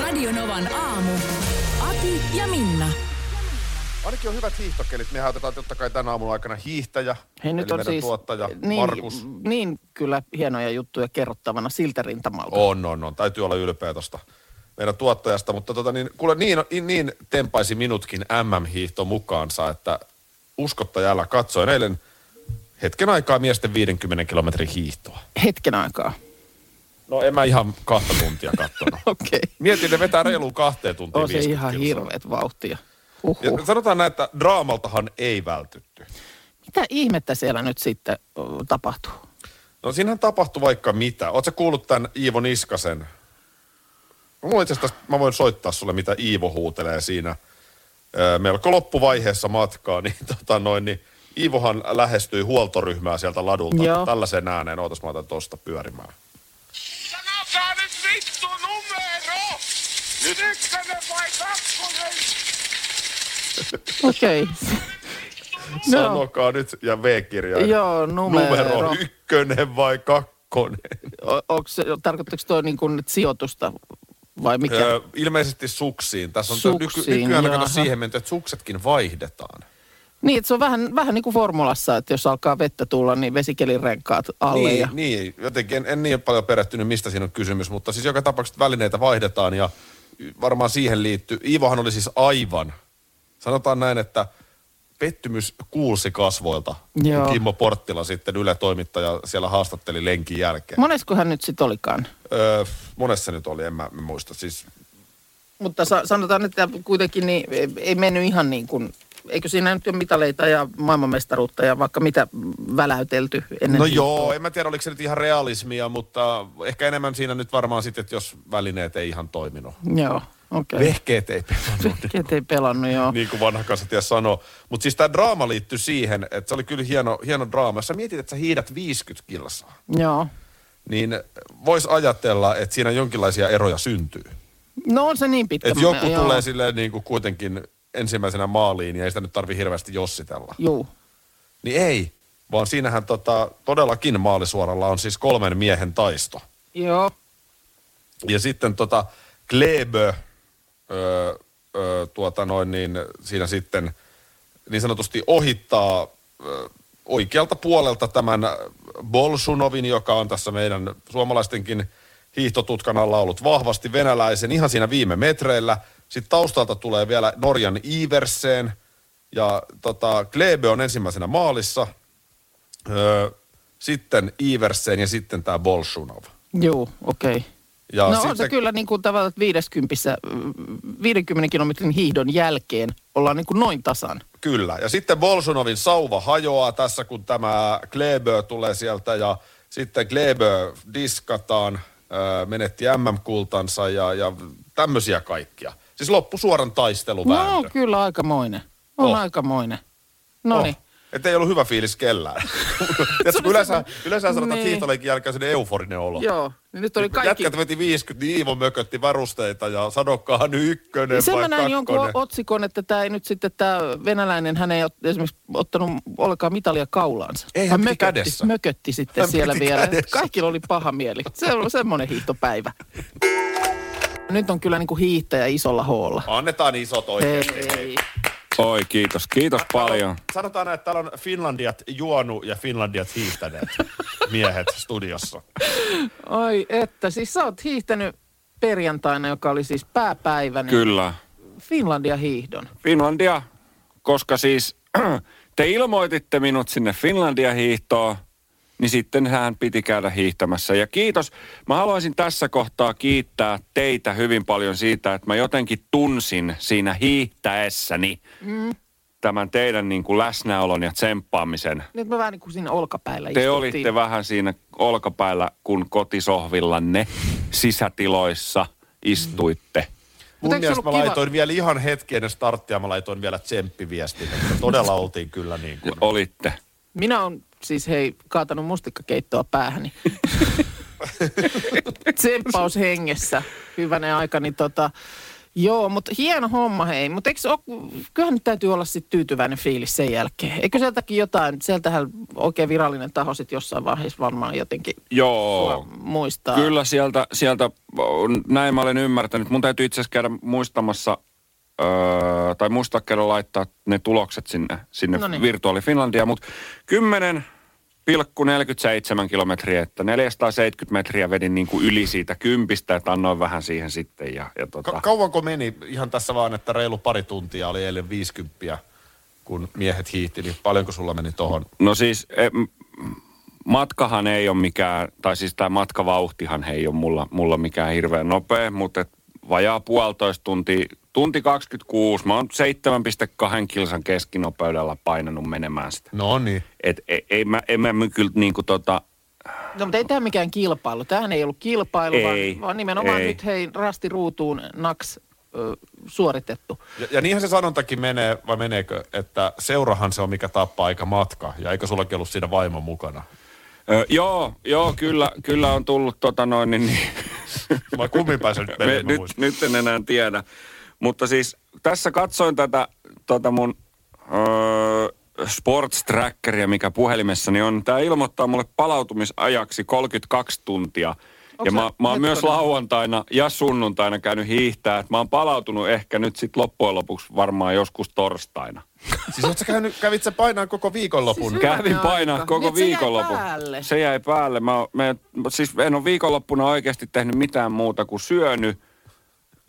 Radio Novan aamu. Ati ja Minna. Ainakin on hyvät hiihtokelit. Mehän otetaan totta kai tänä aamun aikana hiihtäjä, Hei, nyt eli on siis tuottaja niin, Markus. niin kyllä hienoja juttuja kerrottavana siltä rintamalta. On, on, on. Täytyy olla ylpeä tosta meidän tuottajasta, mutta tota niin, kuule niin, niin tempaisi minutkin MM-hiihto mukaansa, että uskotta ja älä katsoin eilen hetken aikaa miesten 50 kilometrin hiihtoa. Hetken aikaa. No en mä ihan kahta tuntia katsonut. Okei. Okay. Mietin, ne vetää reiluun kahteen tuntiin On se 50 ihan kilsaa. hirveet vauhtia. Huhhuh. Ja sanotaan näin, että draamaltahan ei vältytty. Mitä ihmettä siellä nyt sitten tapahtuu? No siinähän tapahtui vaikka mitä. Oletko kuullut tämän Iivo Niskasen? Mulla itse asiassa, mä voin soittaa sulle, mitä Iivo huutelee siinä melko loppuvaiheessa matkaa. Niin, tota noin, niin Iivohan lähestyi huoltoryhmää sieltä ladulta. Joo. Tällaiseen ääneen. Ootas, mä otan tosta pyörimään. Sanokaa nyt vittu numero! Nyt ykkönen vai kakkonen? Okei. Okay. No, Sanokaa nyt, ja V-kirja. Joo, numero. Numero ykkönen vai kakkonen? se, tarkoittaako toi niin kuin sijoitusta vai mikä? Öö, ilmeisesti suksiin. Tässä on nyky, Suksiin, nykyään kato jaha. siihen menty, että suksetkin vaihdetaan. Niin, että se on vähän, vähän niin kuin formulassa, että jos alkaa vettä tulla, niin vesikelin renkaat alle. Niin, ja... niin, jotenkin en, en niin paljon perehtynyt, mistä siinä on kysymys, mutta siis joka tapauksessa välineitä vaihdetaan ja varmaan siihen liittyy. Iivohan oli siis aivan, sanotaan näin, että pettymys kuulsi kasvoilta. kun Joo. Kimmo Porttila sitten Yle toimittaja siellä haastatteli lenkin jälkeen. Monesko hän nyt sitten olikaan? Öö, monessa nyt oli, en mä, mä muista. Siis, Mutta sa- sanotaan, että kuitenkin niin, ei- ei mennyt ihan niin kuin, eikö siinä nyt ole mitaleita ja maailmanmestaruutta ja vaikka mitä väläytelty ennen no joo, en mä tiedä oliko se nyt ihan realismia, mutta ehkä enemmän siinä nyt varmaan sitten, että jos välineet ei ihan toiminut. Joo, okei. Okay. Vehkeet ei pelannut. Vehkeet ei pelannut, joo. niin kuin vanha kasatia sanoo. Mutta siis tämä draama liittyy siihen, että se oli kyllä hieno, hieno draama. Jos sä mietit, että sä hiidät 50 kilsaa, Joo. niin vois ajatella, että siinä jonkinlaisia eroja syntyy. No on se niin pitkä. Että joku joo. tulee silleen niin kuin kuitenkin ensimmäisenä maaliin ja ei sitä nyt tarvi hirveästi jossitella. Juu. Niin ei, vaan siinähän tota, todellakin maalisuoralla on siis kolmen miehen taisto. Joo. Ja sitten tota Klebö, öö, öö, tuota noin, niin siinä sitten niin sanotusti ohittaa öö, oikealta puolelta tämän Bolsunovin, joka on tässä meidän suomalaistenkin hiihtotutkan alla ollut vahvasti venäläisen ihan siinä viime metreillä. Sitten taustalta tulee vielä Norjan Iverseen ja tota, Klebe on ensimmäisenä maalissa. Öö, sitten Iverseen ja sitten tämä Bolsunov. Juu, okei. Okay. Ja no sitten, on se kyllä niin kuin tavallaan, että 50, 50 kilometrin hiihdon jälkeen ollaan niin kuin noin tasan. Kyllä. Ja sitten Bolsunovin sauva hajoaa tässä, kun tämä Klebö tulee sieltä ja sitten Klebö diskataan, ää, menetti MM-kultansa ja, ja tämmöisiä kaikkia. Siis loppusuoran taisteluvääntö. No kyllä aikamoinen. On Oh. aikamoinen. No niin. Että ei ollut hyvä fiilis kellään. Tiedätkö, yleensä, yleensä sanotaan, Niin. hiihtoleikin jälkeen sellainen euforinen olo. Joo. Niin nyt oli kaikki... Jätkät veti 50, niin Iivo mökötti varusteita ja sanokaa nyt ykkönen Sen vai mä näin jonkun otsikon, että tämä ei nyt sitten, tämä venäläinen, hän ei ot- esimerkiksi ottanut ollenkaan mitalia kaulaansa. Ei, hän piti mökötti, kädessä. mökötti sitten Hän siellä vielä. kädessä. Kaikilla oli paha mieli. Se on semmoinen hiihtopäivä. Nyt on kyllä niin kuin hiihtäjä isolla hoolla. Annetaan isot oikein. Ei. Oi, kiitos. Kiitos paljon. Sanotaan, että täällä on Finlandiat juonu ja Finlandiat hiihtäneet miehet studiossa. Oi että, siis sä oot hiihtänyt perjantaina, joka oli siis pääpäivä, niin Kyllä. Finlandia hiihdon. Finlandia, koska siis te ilmoititte minut sinne Finlandia hiihtoon, niin sitten hän piti käydä hiihtämässä. Ja kiitos. Mä haluaisin tässä kohtaa kiittää teitä hyvin paljon siitä, että mä jotenkin tunsin siinä hiihtäessäni mm. tämän teidän niin kuin läsnäolon ja tsemppaamisen. Nyt mä vähän niin kuin siinä olkapäillä Te istuttiin. olitte vähän siinä olkapäällä, kun kotisohvillanne sisätiloissa istuitte. Mun eikö se mielestä mä kiva- laitoin vielä ihan hetki ennen starttia, mä laitoin vielä tsemppiviestin, että todella oltiin kyllä niin kuin. Olitte. Minä on siis hei kaatanut mustikkakeittoa päähäni. Tsemppaus hengessä. Hyvänen aika, niin tota... Joo, mutta hieno homma hei. Mutta eikö ole, kyllähän nyt täytyy olla sitten tyytyväinen fiilis sen jälkeen. Eikö sieltäkin jotain, sieltähän oikein virallinen taho sitten jossain vaiheessa varmaan jotenkin Joo. muistaa. Kyllä sieltä, sieltä, näin mä olen ymmärtänyt. Mun täytyy itse asiassa käydä muistamassa, öö, tai muistaa laittaa ne tulokset sinne, sinne Noniin. Virtuaali Finlandia. Mutta 10,47 kilometriä, että 470 metriä vedin niin kuin yli siitä kympistä, että annoin vähän siihen sitten. Ja, ja tota, Ka- kauanko meni ihan tässä vaan, että reilu pari tuntia oli eilen 50, kun miehet hiihti, niin paljonko sulla meni tohon? No siis e, matkahan ei ole mikään, tai siis tämä matkavauhtihan ei ole mulla, mulla mikään hirveän nopea, mutta et vajaa puolitoista tuntia, tunti 26, mä oon 7,2 kilsan keskinopeudella painanut menemään sitä. No niin. Et ei, ei mä, en mä kyllä niinku tota, No mutta ei tämä mikään kilpailu. Tämähän ei ollut kilpailu, Ei, vaan, vaan nimenomaan ei. nyt hei rasti ruutuun naks ö, suoritettu. Ja, ja niinhän se sanontakin menee, vai meneekö, että seurahan se on mikä tappaa aika matka. Ja eikö sullakin ollut siinä vaimo mukana? Ö, joo, joo, kyllä, kyllä on tullut tota noin, niin, niin Vai kummin päin se nyt Me, nyt, nyt en enää tiedä. Mutta siis tässä katsoin tätä tota mun öö, sports trackeria, mikä puhelimessani on. Tämä ilmoittaa mulle palautumisajaksi 32 tuntia. ja sä mä, mä oon myös lauantaina ja sunnuntaina käynyt hiihtää. Et mä oon palautunut ehkä nyt sit loppujen lopuksi varmaan joskus torstaina. Siis oot sä käynyt, kävit sä painaa koko viikonlopun? Siis Kävin painaa aika. koko Niin, että se jäi viikonlopun. päälle. Se jäi päälle. Mä, me, siis en ole viikonloppuna oikeasti tehnyt mitään muuta kuin syönyt,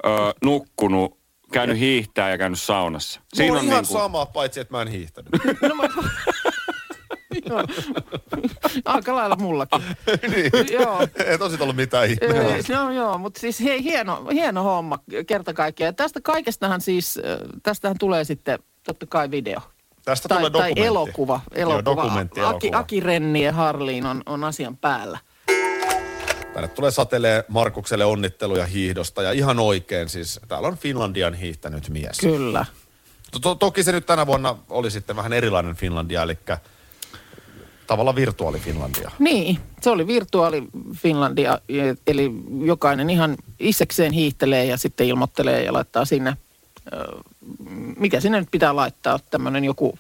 ö, nukkunut, käynyt hiihtää ja käynyt saunassa. Siinä on, ihan niinku- sama, paitsi että mä en hiihtänyt. No, mä... Joo. Aika lailla mullakin. niin. Joo. Et osit ollut mitään. Ee, No joo, mutta siis hei, hieno, hieno homma kerta kaikkiaan. Tästä kaikestahan siis, äh, tästähän tulee sitten totta kai video. Tästä Tai, tulee tai dokumentti. elokuva. elokuva. Joo, dokumentti Aki, elokuva. Aki Renni ja Harliin on, on asian päällä. Tänne tulee satelee Markukselle onnitteluja hiihdosta ja ihan oikein siis täällä on Finlandian hiihtänyt mies. Kyllä. To- to- toki se nyt tänä vuonna oli sitten vähän erilainen Finlandia, eli tavallaan virtuaali Finlandia. Niin, se oli virtuaali Finlandia, eli jokainen ihan itsekseen hiihtelee ja sitten ilmoittelee ja laittaa sinne, ö, mikä sinne nyt pitää laittaa, tämmöinen joku,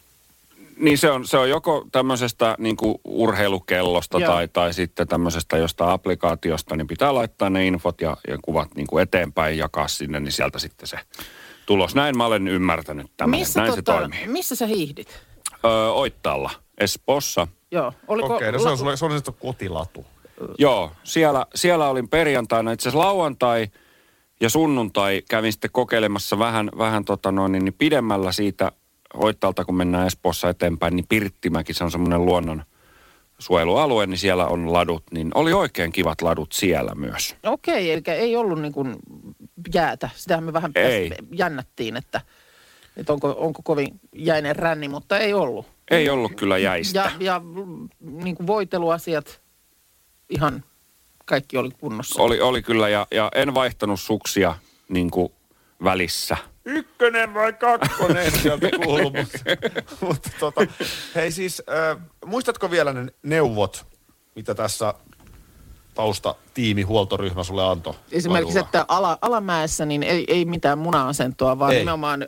Niin se on, se on joko tämmöisestä niin kuin urheilukellosta Joo. tai, tai sitten tämmöisestä jostain applikaatiosta, niin pitää laittaa ne infot ja, ja kuvat niin kuin eteenpäin jakaa sinne, niin sieltä sitten se tulos. Näin mä olen ymmärtänyt tämän. missä, Näin se tota, toimii. missä sä hiihdit? Öö, Oittaalla, Espoossa. Joo, oliko... Okei, no se on, se on sitten kotilatu. Joo, siellä, siellä olin perjantaina, itse asiassa lauantai ja sunnuntai kävin sitten kokeilemassa vähän, vähän tota noin, niin pidemmällä siitä Oittalta, kun mennään Espoossa eteenpäin, niin Pirttimäki, se on semmoinen luonnon suojelualue, niin siellä on ladut, niin oli oikein kivat ladut siellä myös. Okei, eli ei ollut niin kuin jäätä. Sitähän me vähän Ei. jännättiin, että, että onko, onko kovin jäinen ränni, mutta ei ollut. Ei ollut kyllä jäistä. Ja, ja mm, niin kuin voiteluasiat ihan kaikki oli kunnossa. Oli, oli kyllä, ja, ja en vaihtanut suksia niin kuin välissä. Ykkönen vai kakkonen sieltä kuuluu. mutta, mutta tota, hei siis, äh, muistatko vielä ne neuvot, mitä tässä taustatiimi huoltoryhmä sulle antoi? Esimerkiksi, että ala, alamäessä niin ei, ei mitään muna-asentoa, vaan Ei. ei. nimenomaan ö,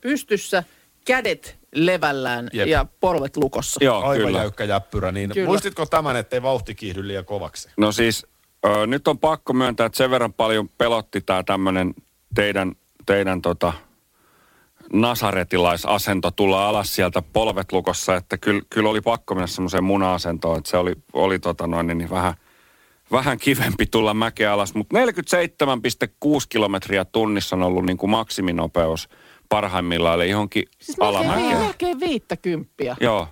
pystyssä, kädet levällään Jep. ja polvet lukossa. Joo, Aivan kyllä. jäykkä jäppyrä, niin Kyllä. muistitko tämän, ettei vauhti kiihdy liian kovaksi? No siis, ö, nyt on pakko myöntää, että sen verran paljon pelotti tämä tämmöinen teidän, teidän tota, nasaretilaiasento tulla alas sieltä polvet lukossa, että kyllä, kyllä oli pakko mennä semmoiseen muna-asentoon, että se oli, oli tota noin, niin vähän, vähän kivempi tulla mäkeä alas, mutta 47,6 kilometriä tunnissa on ollut niin kuin maksiminopeus parhaimmillaan, eli johonkin Siis alamäkeen. melkein viittäkymppiä. Joo,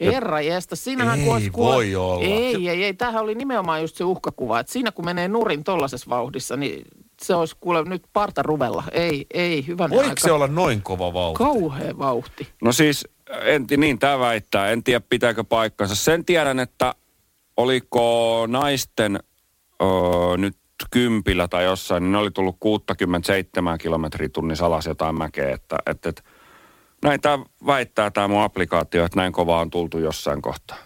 Herra jästä, siinähän Ei kun olisi- kun- voi olla. Ei, ei, ei. Tämähän oli nimenomaan just se uhkakuva, että siinä kun menee nurin tollaisessa vauhdissa, niin se olisi kuule nyt parta ruvella. Ei, ei, hyvänä Voiko aika. se olla noin kova vauhti? Kauhea vauhti. No siis, en, niin tämä väittää. En tiedä, pitääkö paikkansa. Sen tiedän, että oliko naisten öö, nyt kympillä tai jossain, niin ne oli tullut 67 kilometriä tunnissa alas jotain mäkeä. Että, että, että näin tämä väittää tämä mun applikaatio, että näin kovaa on tultu jossain kohtaa.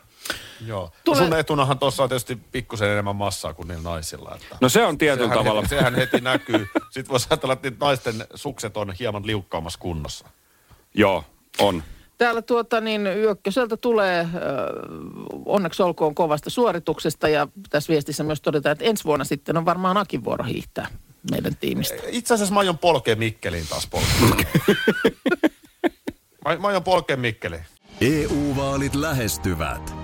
Joo. Tule- Sun etunahan tuossa on tietysti pikkusen enemmän massaa kuin niillä naisilla. Että No se on tietyllä sehän, tavalla. heti, sehän heti näkyy. Sitten voisi ajatella, että naisten sukset on hieman liukkaammassa kunnossa. Joo, on. Täällä tuota niin Yökköseltä tulee äh, onneksi olkoon kovasta suorituksesta ja tässä viestissä myös todetaan, että ensi vuonna sitten on varmaan Akin vuoro hiihtää meidän tiimistä. Itse asiassa mä aion polkea Mikkeliin taas polkea. mä, mä aion polkea Mikkeliin. EU-vaalit lähestyvät.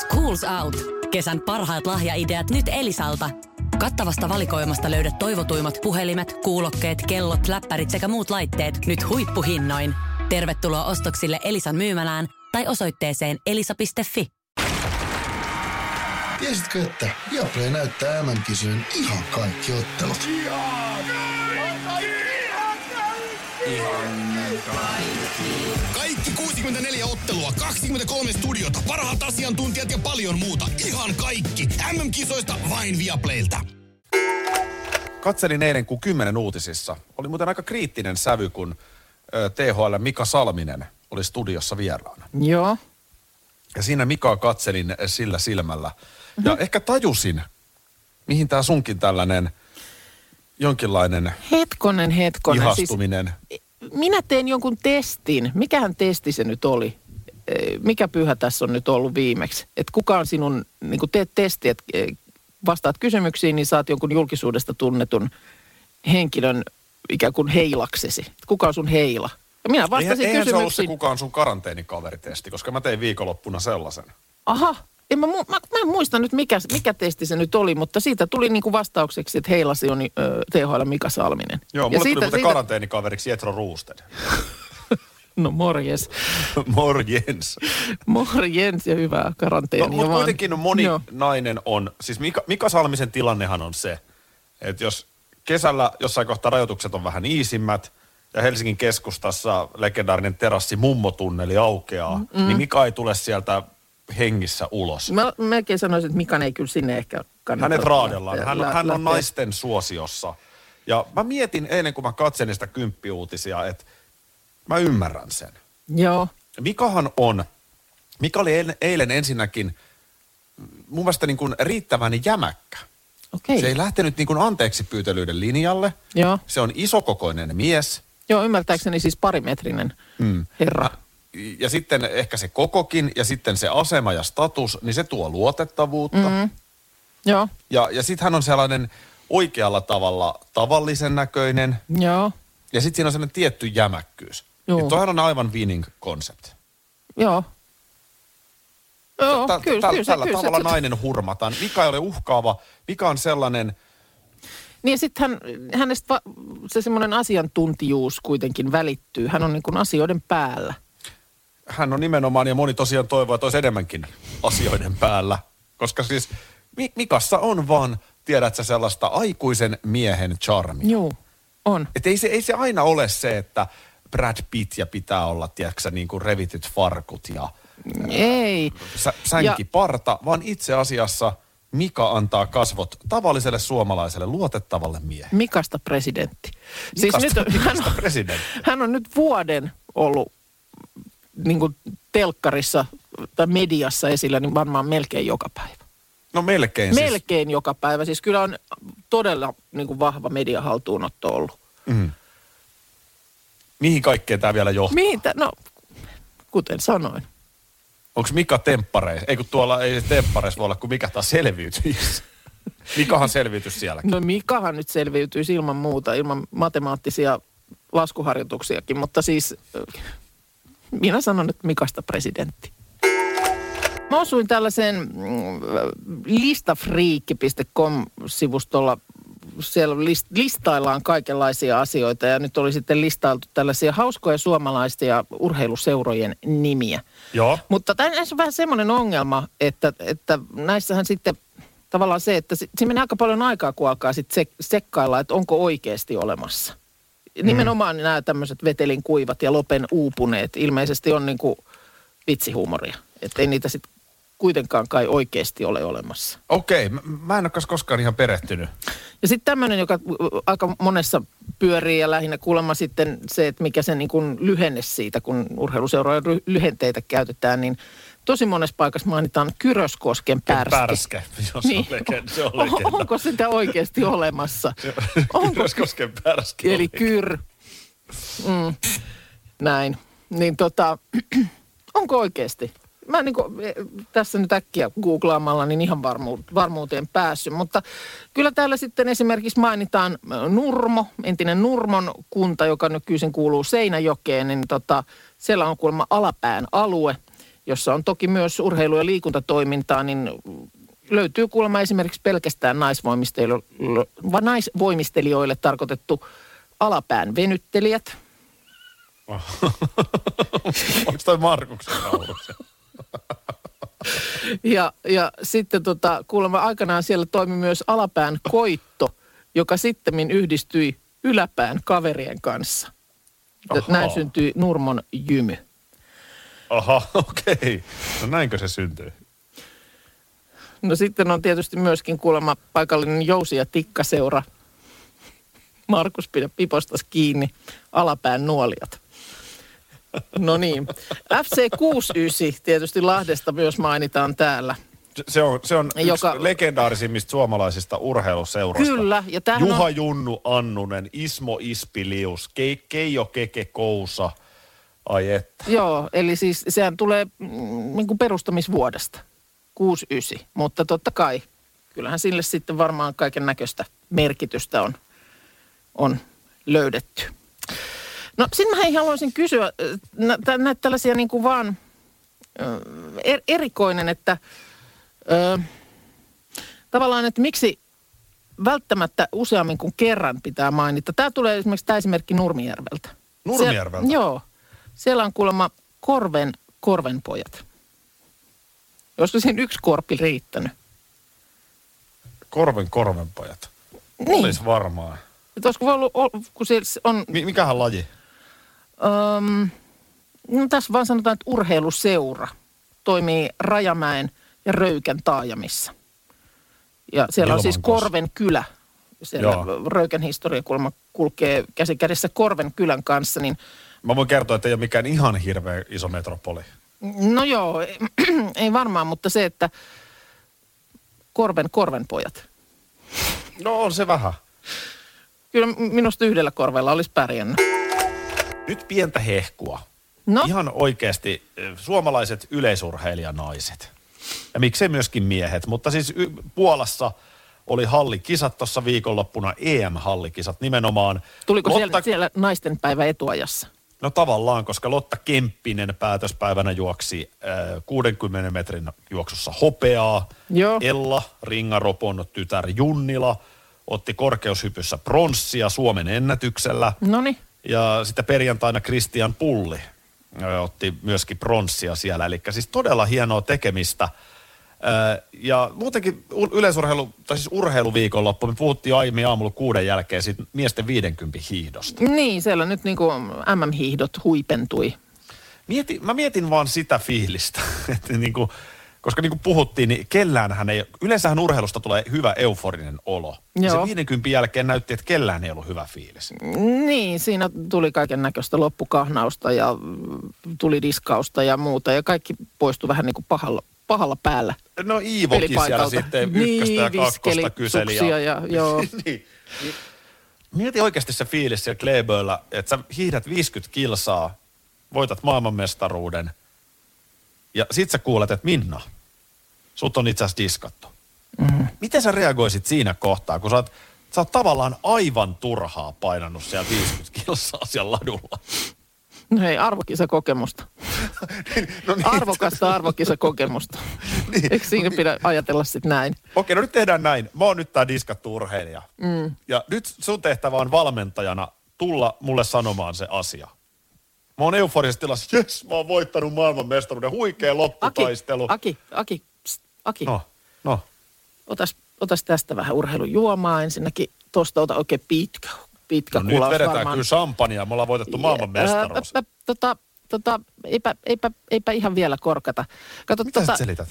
Schools Out. Kesän parhaat lahjaideat nyt Elisalta. Kattavasta valikoimasta löydät toivotuimmat puhelimet, kuulokkeet, kellot, läppärit sekä muut laitteet nyt huippuhinnoin. Tervetuloa ostoksille Elisan myymälään tai osoitteeseen elisa.fi. Tiesitkö, että Viaplay näyttää MM-kisojen ihan kaikki ottelut? Kaikki 64 ottelua, 23 studiota, parhaat asiantuntijat ja paljon muuta. Ihan kaikki. MM-kisoista vain Viaplaylta. Katselin eilen kuin kymmenen uutisissa. Oli muuten aika kriittinen sävy, kun THL Mika Salminen oli studiossa vieraana. Joo. Ja siinä Mikaa katselin sillä silmällä. Ja ehkä tajusin, mihin tämä sunkin tällainen jonkinlainen Hetkonen, hetkonen. ihastuminen. Siis minä teen jonkun testin. Mikähän testi se nyt oli? Mikä pyhä tässä on nyt ollut viimeksi? Että kuka on sinun, niin kun teet testi, että eh, vastaat kysymyksiin, niin saat jonkun julkisuudesta tunnetun henkilön ikään kuin heilaksesi. Et Kuka on sun heila? Ja minä Eihän, vastasin eihän se ollut se kysymyksiin. kuka on sun karanteenikaveritesti, koska mä tein viikonloppuna sellaisen. Aha, en mä, mu- mä, mä en muista nyt mikä, mikä testi se nyt oli, mutta siitä tuli niinku vastaukseksi, että heilasi on ö, THL Mika Salminen. Joo, ja mulle siitä, tuli muuten siitä, karanteenikaveriksi Jetro Roosted. No morjes. Morjens. Morjens ja hyvää No, karanteenia mutta vaan. kuitenkin moni Joo. nainen on, siis Mika, Mika Salmisen tilannehan on se, että jos kesällä jossain kohtaa rajoitukset on vähän iisimmät ja Helsingin keskustassa legendaarinen terassi mummotunneli aukeaa, mm. niin Mika ei tule sieltä hengissä ulos. Mä melkein sanoisin, että Mikan ei kyllä sinne ehkä kannata. Hänet raadellaan. Hän, lä- hän on naisten suosiossa. Ja mä mietin eilen, kun mä katselin sitä kymppiuutisia, että mä ymmärrän sen. Joo. Mikahan on, Mika oli eilen, eilen ensinnäkin mun mielestä niin kuin riittävän jämäkkä. Okei. Se ei lähtenyt niin kuin anteeksi pyytelyiden linjalle. Joo. Se on isokokoinen mies. Joo, ymmärtääkseni siis parimetrinen mm. herra. Ja sitten ehkä se kokokin ja sitten se asema ja status, niin se tuo luotettavuutta. Mm. Joo, Ja, ja sitten hän on sellainen oikealla tavalla tavallisen näköinen. joo, Ja sitten siinä on sellainen tietty jämäkkyys. Joo. Ja toihan on aivan winning concept. joo. Joo, Tä- kyllä, tä- kyllä, tällä kyllä tavalla nainen hurmataan. Vika ei ole uhkaava. Vika on sellainen, Niin sitten hän, hänestä va, se semmoinen asiantuntijuus kuitenkin välittyy. Hän on niin kuin asioiden päällä. Hän on nimenomaan, ja moni tosiaan toivoo, että olisi enemmänkin asioiden päällä. Koska siis Mi- Mikassa on vaan, tiedätkö, sellaista aikuisen miehen charmia. Joo, on. Että ei se, ei se aina ole se, että Brad Pitt ja pitää olla, tiedätkö, niin kuin revityt farkut ja Ei. sä, sänkiparta, vaan itse asiassa Mika antaa kasvot tavalliselle suomalaiselle luotettavalle miehelle. Mikasta presidentti. Mikasta- siis nyt, hän, Mikasta on, presidentti. hän on nyt vuoden ollut niin kuin telkkarissa tai mediassa esillä, niin varmaan melkein joka päivä. No melkein siis. Melkein joka päivä. Siis kyllä on todella niin kuin vahva mediahaltuunotto ollut. Mihin kaikkeen tämä vielä johtaa? Mihin tä- no, kuten sanoin. Onko Mika temppareissa? Ei kun tuolla ei temppareissa voi olla, kun Mika taas selviytyisi. Mikahan selviytyi sielläkin. No Mikahan nyt selviytyisi ilman muuta, ilman matemaattisia laskuharjoituksiakin, mutta siis minä sanon nyt Mikasta presidentti. Mä osuin tällaiseen mm, listafriikki.com-sivustolla siellä list, listaillaan kaikenlaisia asioita ja nyt oli sitten listailtu tällaisia hauskoja suomalaisia urheiluseurojen nimiä. Joo. Mutta tässä on vähän semmoinen ongelma, että, että näissähän sitten tavallaan se, että si- siinä menee aika paljon aikaa, kun alkaa sitten sek- sekkailla, että onko oikeasti olemassa. Nimenomaan nämä tämmöiset vetelin kuivat ja lopen uupuneet ilmeisesti on niin kuin vitsihuumoria. Että ei niitä sitten kuitenkaan kai oikeasti ole olemassa. Okei, mä, mä en ole kas koskaan ihan perehtynyt. Ja sitten tämmöinen, joka aika monessa pyörii ja lähinnä kuulemma sitten se, että mikä se niin kuin lyhenne siitä, kun urheiluseurojen lyhenteitä käytetään, niin tosi monessa paikassa mainitaan Kyröskosken pärski. Pärske. Joo, se on legenda. Se on legenda. Onko sitä oikeasti olemassa? Onko? Kyröskosken pärske. Eli kyr. Mm. Näin. Niin tota, onko oikeasti? Mä niin kuin, tässä nyt äkkiä googlaamalla niin ihan varmu, varmuuteen päässyt, mutta kyllä täällä sitten esimerkiksi mainitaan Nurmo, entinen Nurmon kunta, joka nykyisin kuuluu Seinäjokeen, niin tota, siellä on kuulemma alapään alue, jossa on toki myös urheilu- ja liikuntatoimintaa, niin löytyy kuulemma esimerkiksi pelkästään naisvoimistelijoille, naisvoimistelijoille tarkoitettu alapään venyttelijät. Onko toi Markuksen? Ja, ja sitten tota, kuulemma aikanaan siellä toimi myös alapään koitto, joka sitten yhdistyi yläpään kaverien kanssa. Ahaa. Näin syntyi Nurmon jymy. Aha, okei. No näinkö se syntyy? No sitten on tietysti myöskin kuulemma paikallinen Jousi- ja Tikkaseura. Markus pidä pipostas kiinni, alapään nuolijat. No niin. FC 69 tietysti Lahdesta myös mainitaan täällä. Se- on, se on yksi Joka- legendaarisimmista suomalaisista urheiluseuroista. Kyllä, ja Juha on- Junnu Annunen, Ismo Ispilius, Ke, Keijo Keke Kousa. Ai että. Joo, eli siis sehän tulee mm, niin kuin perustamisvuodesta, 69. Mutta totta kai, kyllähän sille sitten varmaan kaiken näköistä merkitystä on, on löydetty. No sitten mä haluaisin kysyä äh, nä- tä- näitä tällaisia niin kuin vaan ö, er, erikoinen, että ö, tavallaan, että miksi välttämättä useammin kuin kerran pitää mainita. Tämä tulee esimerkiksi tämä esimerkki Nurmijärveltä. Nurmijärveltä? Siellä, joo. Siellä on kuulemma Korven Korvenpojat. Olisiko siinä yksi korpi riittänyt? Korven korvenpajat. Niin. Olis varmaan. Että olisiko voi ollut, ol- kun siellä on, Mi- mikähän laji? um, no tässä vaan sanotaan, että urheiluseura toimii Rajamäen ja Röykän taajamissa. Ja siellä on siis. Korven kylä. Siellä Joo. Röykän historia kuulemma kulkee käsi kädessä Korven kylän kanssa, niin Mä voin kertoa, että ei ole mikään ihan hirveän iso metropoli. No joo, ei varmaan, mutta se, että Korven Korvenpojat. No on se vähän. Kyllä minusta yhdellä korvella olisi pärjännyt. Nyt pientä hehkua. No, Ihan oikeasti eh, suomalaiset yleisurheilijanaiset. Ja miksei myöskin miehet. Mutta siis y- Puolassa oli hallikisat tuossa viikonloppuna, EM-hallikisat nimenomaan. tuliko Lotta, siellä, siellä naisten päivä etuajassa? No tavallaan, koska Lotta Kemppinen päätöspäivänä juoksi äh, 60 metrin juoksussa hopeaa. Joo. Ella Ringaropon tytär Junnila otti korkeushypyssä pronssia Suomen ennätyksellä. No niin. Ja sitten perjantaina Christian Pulli ö, otti myöskin pronssia siellä. Eli siis todella hienoa tekemistä. Ja muutenkin yleisurheilu, tai siis urheiluviikonloppu, me puhuttiin aiemmin aamulla kuuden jälkeen siitä miesten 50 hiihdosta. Niin, siellä nyt niin kuin MM-hiihdot huipentui. Mietin, mä mietin vaan sitä fiilistä, että niin kuin, koska niin kuin puhuttiin, niin kelläänhän ei, yleensähän urheilusta tulee hyvä euforinen olo. Ja Joo. Se 50 jälkeen näytti, että kellään ei ollut hyvä fiilis. Niin, siinä tuli kaiken näköistä loppukahnausta ja tuli diskausta ja muuta. Ja kaikki poistui vähän niin kuin pahalla, pahalla päällä. No Iivokin siellä sitten Niin, ykköstä ja kakkosta kyseli. suksia ja- joo. niin. Mieti oikeasti se fiilis siellä Kleeböllä, että sä hiihdät 50 kilsaa, voitat maailmanmestaruuden ja sit sä kuulet, että Minna, sut on itse asiassa diskattu. Mm. Miten sä reagoisit siinä kohtaa, kun sä oot, sä oot tavallaan aivan turhaa painanut siellä 50 kilsaa siellä ladulla? No hei, arvokisakokemusta. no Arvokasta arvokisakokemusta. Niin. Eikö siinä pidä ajatella sitten näin? Okei, no nyt tehdään näin. Mä oon nyt tää diskattu urheilija. Mm. Ja nyt sun tehtävä on valmentajana tulla mulle sanomaan se asia. Mä oon euforisessa tilassa, jes, mä oon voittanut maailmanmestaruuden, huikea Aki, lopputaistelu. Aki, Aki, pst, Aki. No, no. Otas, otas tästä vähän urheilujuomaa ensinnäkin. Tuosta ota oikein pitkä, pitkä no nyt kulaus vedetään varmaan. kyllä champagnea, me ollaan voitettu maailmanmestaruus. Ää, ä, ä, tota, tota, eipä, eipä, eipä ihan vielä korkata. Kato, Mitä tota, selität?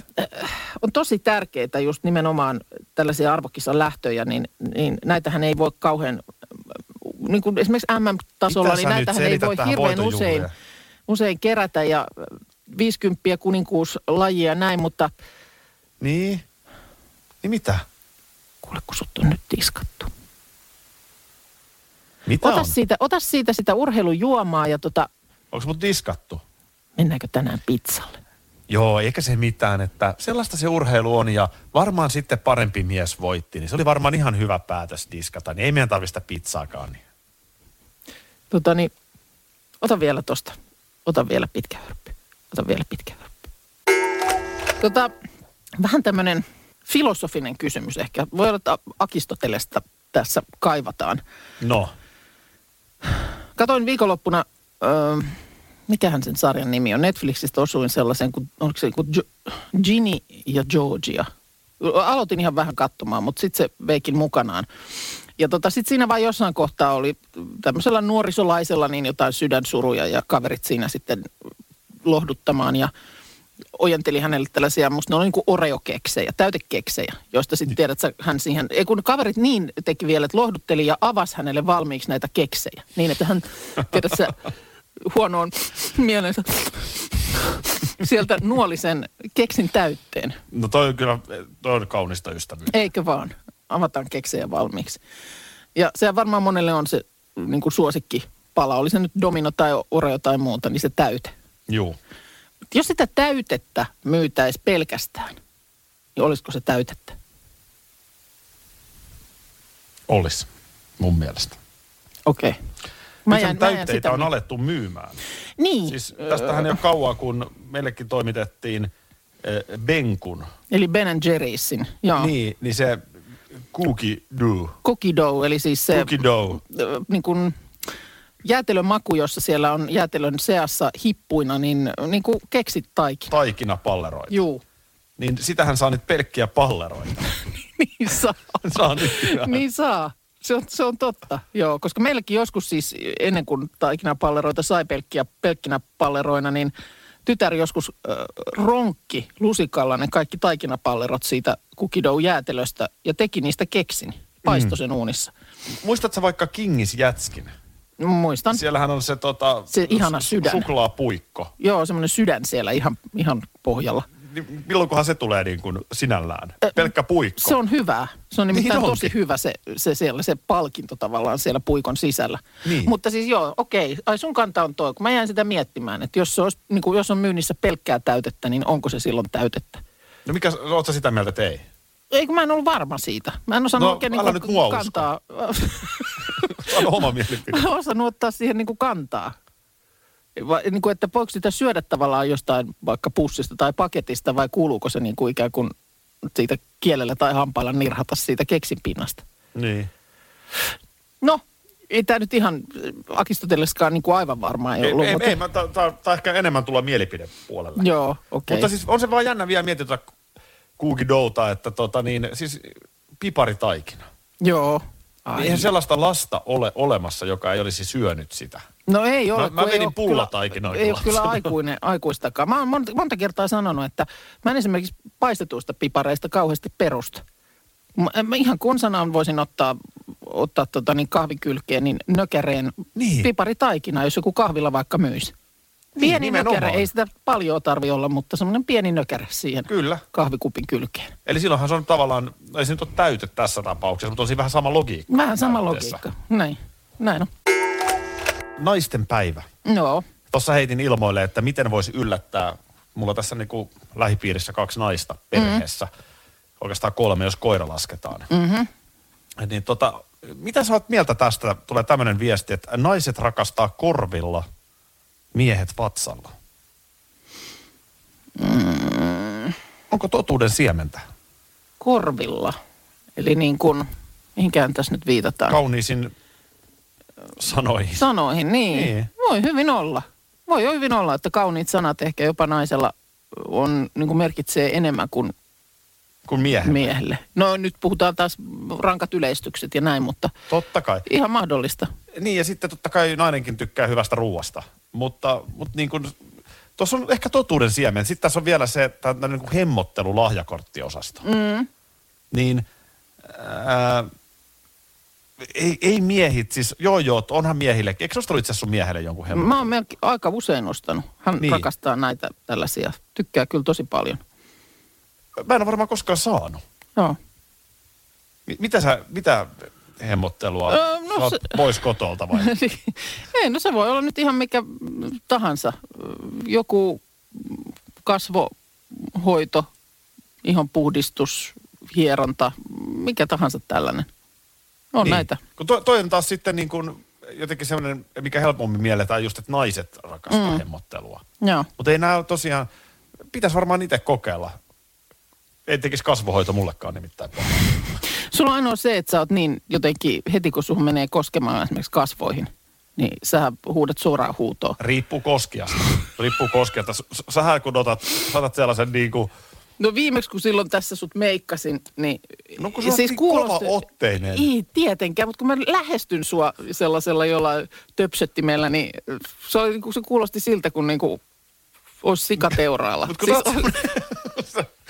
on tosi tärkeää just nimenomaan tällaisia arvokisan lähtöjä, niin, niin näitähän ei voi kauhean, niin kuin esimerkiksi MM-tasolla, Mitä niin nyt näitähän ei voi hirveän usein, usein kerätä ja 50 kuninkuuslajia ja näin, mutta Niin? Niin mitä? kuule kun sut on nyt tiskattu. Mitä Ota on? siitä, ota siitä sitä urheilujuomaa ja tota, Onko mut diskattu? mennäänkö tänään pizzalle? Joo, eikä se mitään, että sellaista se urheilu on ja varmaan sitten parempi mies voitti, niin se oli varmaan ihan hyvä päätös diskata, niin ei meidän tarvitse pizzaakaan. Niin. Tota niin, ota vielä tosta. Ota vielä pitkä hörppy. Ota vielä pitkä hörppy. Tota, vähän tämmöinen filosofinen kysymys ehkä. Voi olla, että Akistotelesta tässä kaivataan. No, Katoin viikonloppuna, öö, mikähän sen sarjan nimi on, Netflixistä osuin sellaisen, kun, onko se kuin jo, Ginny ja Georgia. Aloitin ihan vähän katsomaan, mutta sitten se veikin mukanaan. Ja tota, sitten siinä vaan jossain kohtaa oli tämmöisellä nuorisolaisella niin jotain sydänsuruja ja kaverit siinä sitten lohduttamaan ja ojenteli hänelle tällaisia, musta ne oli niin kuin oreokeksejä, täytekeksejä, joista sitten tiedät sä, hän siihen, ei kun kaverit niin teki vielä, että lohdutteli ja avasi hänelle valmiiksi näitä keksejä. Niin, että hän, tiedät sä, huonoon mielensä sieltä nuoli sen keksin täytteen. no toi on kyllä toi on kaunista ystävyyttä. Eikö vaan? Avataan keksejä valmiiksi. Ja se varmaan monelle on se niin kuin suosikki pala, oli se nyt domino tai oreo tai muuta, niin se täyte. Juu. Jos sitä täytettä myytäisi pelkästään, niin olisiko se täytettä? Olis, mun mielestä. Okei. Okay. Mä täytteitä sitä on alettu myymään. Niin, Siis tästähän ei ole kauan, kun meillekin toimitettiin äh, Benkun. eli Ben Jerry'sin. Joo. Niin, niin se cookie dough. Cookie dough, eli siis se Cookie dough. ö, niin kuin jäätelön maku, jossa siellä on jäätelön seassa hippuina, niin, niin kuin keksit taikin. Taikinapalleroita. Juu. Niin sitähän saa nyt pelkkiä palleroita. Niin saa. saa nykyään. niin saa. Se on, se on totta, joo. Koska meilläkin joskus siis ennen kuin taikinapalleroita sai pelkkiä, pelkkinä palleroina, niin tytär joskus äh, ronkki lusikalla ne kaikki taikinapallerot siitä kukidou jäätelöstä ja teki niistä keksin. Paisto sen uunissa. Muistatko vaikka Kingis Jätskin? Muistan. Siellähän on se, tota, Se ihana sydän. suklaapuikko. Joo, semmoinen sydän siellä ihan, ihan pohjalla. Niin milloinkohan se tulee niin kuin sinällään? Pelkkä puikko. Se on hyvää. Se on nimittäin Niin tosi hyvä se, se, siellä, se palkinto tavallaan siellä puikon sisällä. Niin. Mutta siis joo, okei. Ai sun kanta on toi, kun mä jäin sitä miettimään, että jos, se olisi, niin kuin, jos on myynnissä pelkkää täytettä, niin onko se silloin täytettä? No mikä, sä sitä mieltä, että ei? Ei, kun mä en ollut varma siitä. Mä en osannut No, oikein niin nyt mua kantaa. Sano oma mielipide. mä en osannut ottaa siihen niin kuin kantaa. Va, niin kuin, että voiko sitä syödä tavallaan jostain vaikka pussista tai paketista vai kuuluuko se niin kuin ikään kuin siitä kielellä tai hampailla nirhata siitä keksin pinnasta? Niin. No, ei tämä nyt ihan Akistoteleskaan niin kuin aivan varmaa ei, Ei, ollut. ei, mutta... ei mä, tää, tää, tää ehkä enemmän tulla mielipidepuolelle. Joo, okei. Okay. Mutta siis on se vaan jännä vielä miettiä cookie doughta, että tota niin, siis piparitaikina. Joo. Ai. Eihän sellaista lasta ole olemassa, joka ei olisi syönyt sitä. No ei ole. Mä- mä kun ei pullataikinoita ei ole kyllä aikuinen, aikuistakaan. Mä oon monta, monta kertaa sanonut, että mä en esimerkiksi paistetuista pipareista kauheasti perusta. Mä, mä ihan konsanaan voisin ottaa, ottaa tota niin kahvikylkeen niin nökäreen Niin. piparitaikina, jos joku kahvila vaikka myisi. Pieni nimenomaan. nökärä, ei sitä paljon tarvi olla, mutta semmoinen pieni nökärä siihen Kyllä. kahvikupin kylkeen. Eli silloinhan se on tavallaan, ei se nyt ole täyte tässä tapauksessa, mutta on siinä vähän sama logiikka. Vähän sama näytteessä. logiikka. Näin. Näin on. Naisten päivä. Joo. Tuossa heitin ilmoille, että miten voisi yllättää. Mulla tässä niinku lähipiirissä kaksi naista perheessä. Mm. Oikeastaan kolme, jos koira lasketaan. Mm-hmm. Niin tota, mitä sä oot mieltä tästä? Tulee tämmöinen viesti, että naiset rakastaa korvilla, miehet vatsalla. onko totuuden siementä? Korvilla. Eli niin kuin, mihinkään tässä nyt viitataan. Kauniisin sanoihin. Sanoihin, niin. Niin. Voi hyvin olla. Voi hyvin olla, että kauniit sanat ehkä jopa naisella on, niin kuin merkitsee enemmän kuin Kuin miehen. miehelle. No nyt puhutaan taas rankat yleistykset ja näin, mutta Totta kai. ihan mahdollista. Niin ja sitten totta kai nainenkin tykkää hyvästä ruuasta. Mutta, mutta niin kuin, tuossa on ehkä totuuden siemen. Sitten tässä on vielä se tämä niin kuin hemmottelu lahjakorttiosasto. Mm. Niin ää, ei, ei miehit, siis joo joo, onhan miehillekin. Eikö ollut itse asiassa sun miehelle jonkun hemmottelu? Mä oon melkein aika usein ostanut. Hän Niin. rakastaa näitä tällaisia. Tykkää kyllä tosi paljon. Mä en ole varmaan koskaan saanut. Joo. Mi- Mitä, sä, mitä hemmottelua? Öö, no se- pois kotolta vai? Ei, no se voi olla nyt ihan mikä tahansa. Joku kasvohoito, ihon puhdistus, hieronta, mikä tahansa tällainen. On niin. niin. näitä. Kun toi, toi on taas sitten niin kuin jotenkin semmoinen, mikä helpommin mielletään just, että naiset rakastaa mm. hemmottelua. Joo. Mutta ei nämä tosiaan, pitäisi varmaan itse kokeilla. Ei tekisi kasvohoito mullekaan nimittäin pahaa. Sulla on ainoa se, että sä oot niin jotenkin, heti kun suhun menee koskemaan esimerkiksi kasvoihin, niin sä huudat suoraan huutoa. Riippuu koskiasta. Riippuu koskiasta. Sähän kun otat, otat sellaisen niin kuin, No viimeksi kun silloin tässä sut meikkasin, niin... No kun sä oot niin kovaotteinen. Ei tietenkään, mutta kun mä lähestyn sua sellaisella jollain töpsettimellä, niin se, oli, kun se kuulosti siltä, kun niinku olisi sikateuraalla. Mutta kun siis,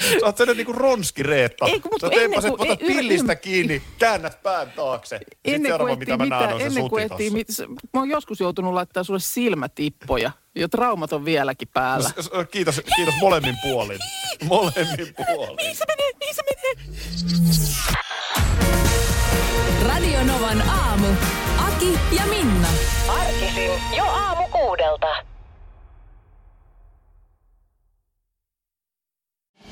sä, oot sellainen niinku ronski Reetta. Ei, kun mut sä ennen kuin- otat ei, pillistä kiinni, käännät pään taakse. Sitten ennen seuraava, kuin mitä etsii mä näen, mitään, on se ennen kuin tossa. mit, mä oon joskus joutunut laittaa sulle silmätippoja, ja traumat on vieläkin päällä. S- Kiitos, kiitos molemmin puolin. Molemmin puolin. Niin se menee, niin se menee. Radio Novan aamu. Aki ja Minna. Arkisin jo aamu kuudelta.